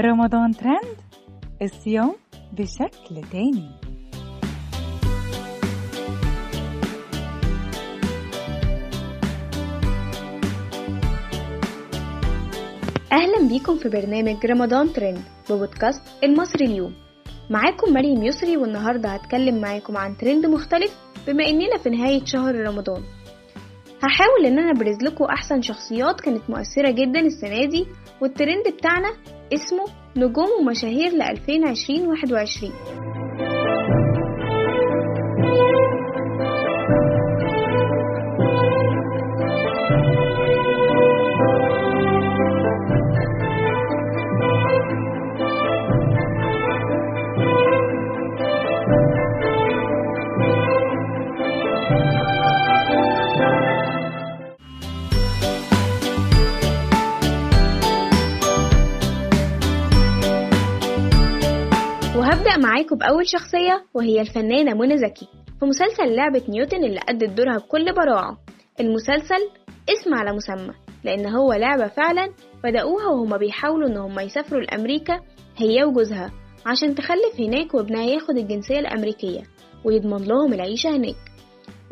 رمضان ترند؟ الصيام بشكل تاني أهلا بيكم في برنامج رمضان ترند ببودكاست المصري اليوم. معاكم مريم يسري والنهاردة هتكلم معاكم عن ترند مختلف بما إننا في نهاية شهر رمضان. هحاول إن أنا أبرز لكم أحسن شخصيات كانت مؤثرة جدا السنة دي والترند بتاعنا اسمه نجوم ومشاهير ل 2020 21 وهبدأ معاكم بأول شخصية وهي الفنانة منى زكي. في مسلسل لعبة نيوتن اللي أدت دورها بكل براعة. المسلسل اسم على مسمى لأن هو لعبة فعلا بدأوها وهما بيحاولوا إن هما يسافروا لأمريكا هي وجوزها عشان تخلف هناك وابنها ياخد الجنسية الأمريكية ويضمن لهم العيشة هناك.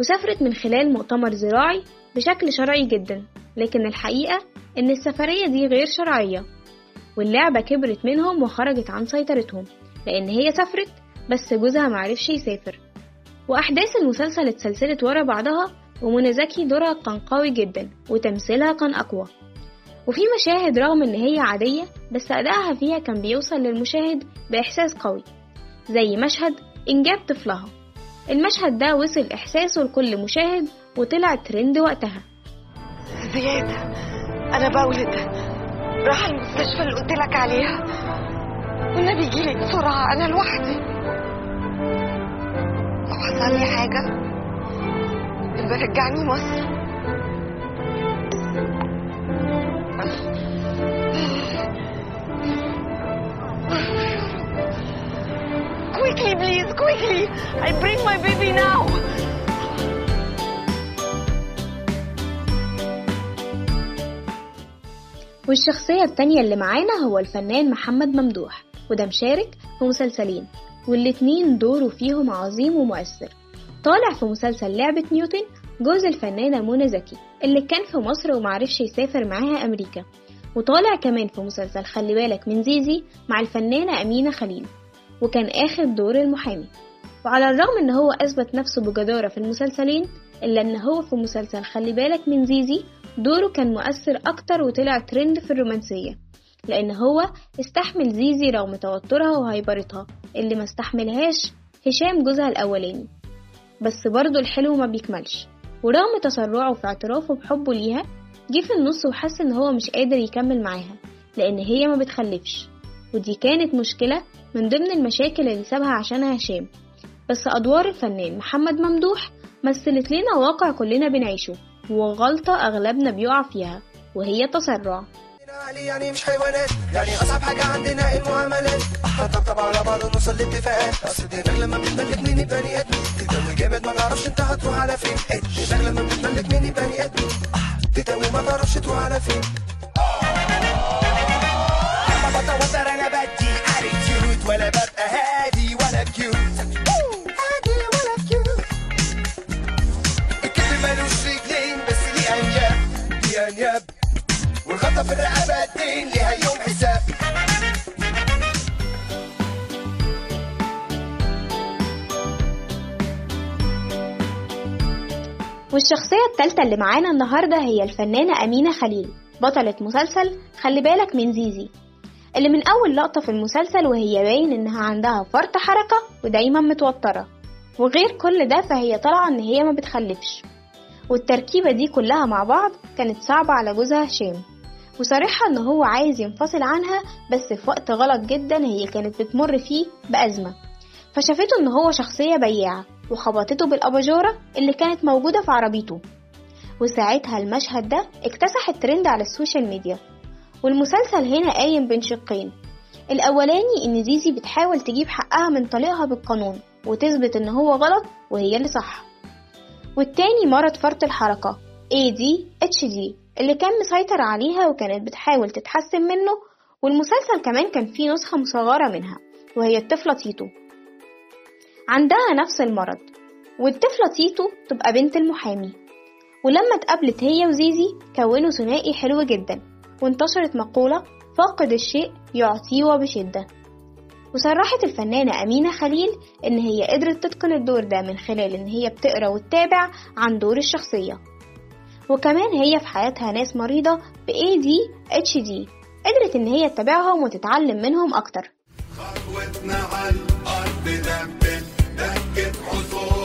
وسافرت من خلال مؤتمر زراعي بشكل شرعي جدا لكن الحقيقة إن السفرية دي غير شرعية. واللعبة كبرت منهم وخرجت عن سيطرتهم. لأن هي سافرت بس جوزها معرفش يسافر. وأحداث المسلسل اتسلسلت ورا بعضها ومنى زكي دورها كان قوي جدا وتمثيلها كان أقوى. وفي مشاهد رغم إن هي عادية بس أدائها فيها كان بيوصل للمشاهد بإحساس قوي. زي مشهد إنجاب طفلها. المشهد ده وصل إحساسه لكل مشاهد وطلع ترند وقتها. زياد أنا بولد راح المستشفى اللي قلت لك عليها. والنبي جيلي بسرعة أنا لوحدي لو حصل لي حاجة يبقى رجعني مصر Quickly, please, quickly! I bring my baby now! والشخصية التانية اللي معانا هو الفنان محمد ممدوح وده مشارك في مسلسلين والاتنين دوره فيهم عظيم ومؤثر. طالع في مسلسل لعبة نيوتن جوز الفنانة منى زكي اللي كان في مصر ومعرفش يسافر معاها أمريكا. وطالع كمان في مسلسل خلي بالك من زيزي مع الفنانة أمينة خليل وكان آخر دور المحامي. وعلى الرغم إن هو أثبت نفسه بجدارة في المسلسلين إلا إن هو في مسلسل خلي بالك من زيزي دوره كان مؤثر أكتر وطلع ترند في الرومانسية. لأن هو استحمل زيزي رغم توترها وهيبرتها اللي ما استحملهاش هشام جوزها الأولاني. بس برضه الحلو ما بيكملش. ورغم تسرعه في اعترافه بحبه ليها جه في النص وحس إن هو مش قادر يكمل معاها لأن هي ما بتخلفش. ودي كانت مشكلة من ضمن المشاكل اللي سابها عشانها هشام. بس أدوار الفنان محمد ممدوح مثلت لنا واقع كلنا بنعيشه. وغلطة أغلبنا بيقع فيها وهي التسرع علي يعني مش حيوانات. يعني أصعب حاجة عندنا المعاملات. هنطبطب على بعض ونوصل لاتفاقات أصل دماغ لما بتملك مني بني آدم تتوي جامد ما تعرفش أنت هتروح على فين. دماغ لما بتملك مني بني آدم تتوي ما تعرفش تروح على فين. لما بتوتر أنا بدي attitude ولا ببقى هادي ولا cute الكذب ملوش رجلين بس ليه انياب ليه انياب والشخصية التالتة اللي معانا النهاردة هي الفنانة أمينة خليل بطلة مسلسل خلي بالك من زيزي. اللي من أول لقطة في المسلسل وهي باين إنها عندها فرط حركة ودايما متوترة. وغير كل ده فهي طالعة إن هي ما بتخلفش. والتركيبة دي كلها مع بعض كانت صعبة على جوزها هشام. وصريحة إن هو عايز ينفصل عنها بس في وقت غلط جدا هي كانت بتمر فيه بأزمة. فشافته إن هو شخصية بياعة. وخبطته بالأباجورة اللي كانت موجودة في عربيته. وساعتها المشهد ده اكتسح الترند على السوشيال ميديا. والمسلسل هنا قايم بين شقين. الأولاني إن زيزي بتحاول تجيب حقها من طليقها بالقانون وتثبت إن هو غلط وهي اللي صح. والتاني مرض فرط الحركة ADHD اللي كان مسيطر عليها وكانت بتحاول تتحسن منه. والمسلسل كمان كان فيه نسخة مصغرة منها وهي الطفلة تيتو. عندها نفس المرض والطفلة تيتو تبقى بنت المحامي. ولما اتقابلت هي وزيزي كونوا ثنائي حلو جدا. وانتشرت مقولة فاقد الشيء يعطيه وبشدة وصرحت الفنانة أمينة خليل إن هي قدرت تتقن الدور ده من خلال إن هي بتقرأ وتتابع عن دور الشخصية. وكمان هي في حياتها ناس مريضة ب ADHD قدرت إن هي تتابعهم وتتعلم منهم أكتر. خطوتنا على الأرض دبت دكت حصون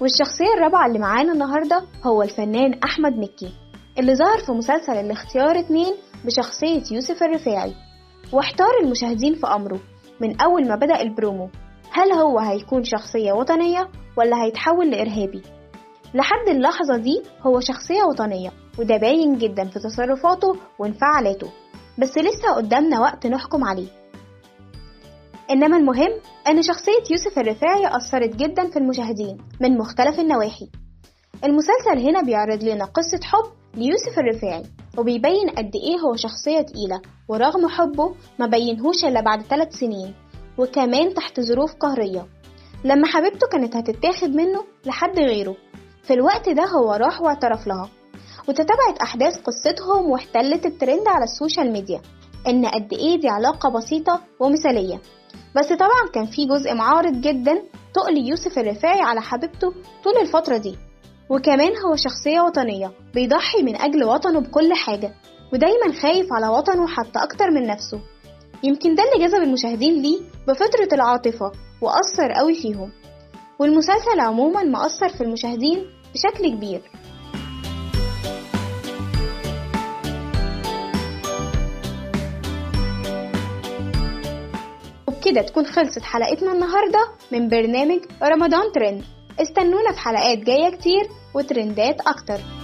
والشخصية الرابعة اللي معانا النهاردة هو الفنان أحمد مكي اللي ظهر في مسلسل الاختيار اتنين بشخصية يوسف الرفاعي. واحتار المشاهدين في أمره من أول ما بدأ البرومو. هل هو هيكون شخصية وطنية ولا هيتحول لإرهابي؟ لحد اللحظة دي هو شخصية وطنية وده باين جدا في تصرفاته وانفعالاته. بس لسه قدامنا وقت نحكم عليه. إنما المهم أن شخصية يوسف الرفاعي أثرت جدا في المشاهدين من مختلف النواحي. المسلسل هنا بيعرض لنا قصة حب ليوسف الرفاعي وبيبين قد إيه هو شخصية تقيلة ورغم حبه ما بينهوش إلا بعد ثلاث سنين وكمان تحت ظروف قهرية. لما حبيبته كانت هتتاخد منه لحد غيره. في الوقت ده هو راح واعترف لها وتتابعت أحداث قصتهم واحتلت الترند على السوشيال ميديا إن قد إيه دي علاقة بسيطة ومثالية. بس طبعا كان في جزء معارض جدا تقل يوسف الرفاعي على حبيبته طول الفترة دي. وكمان هو شخصية وطنية بيضحي من أجل وطنه بكل حاجة ودايما خايف على وطنه حتى أكتر من نفسه. يمكن ده اللي جذب المشاهدين ليه بفطرة العاطفة وأثر قوي فيهم. والمسلسل عموما مأثر في المشاهدين بشكل كبير. وبكده تكون خلصت حلقتنا النهاردة من برنامج رمضان ترند. استنونا في حلقات جاية كتير وترندات أكتر.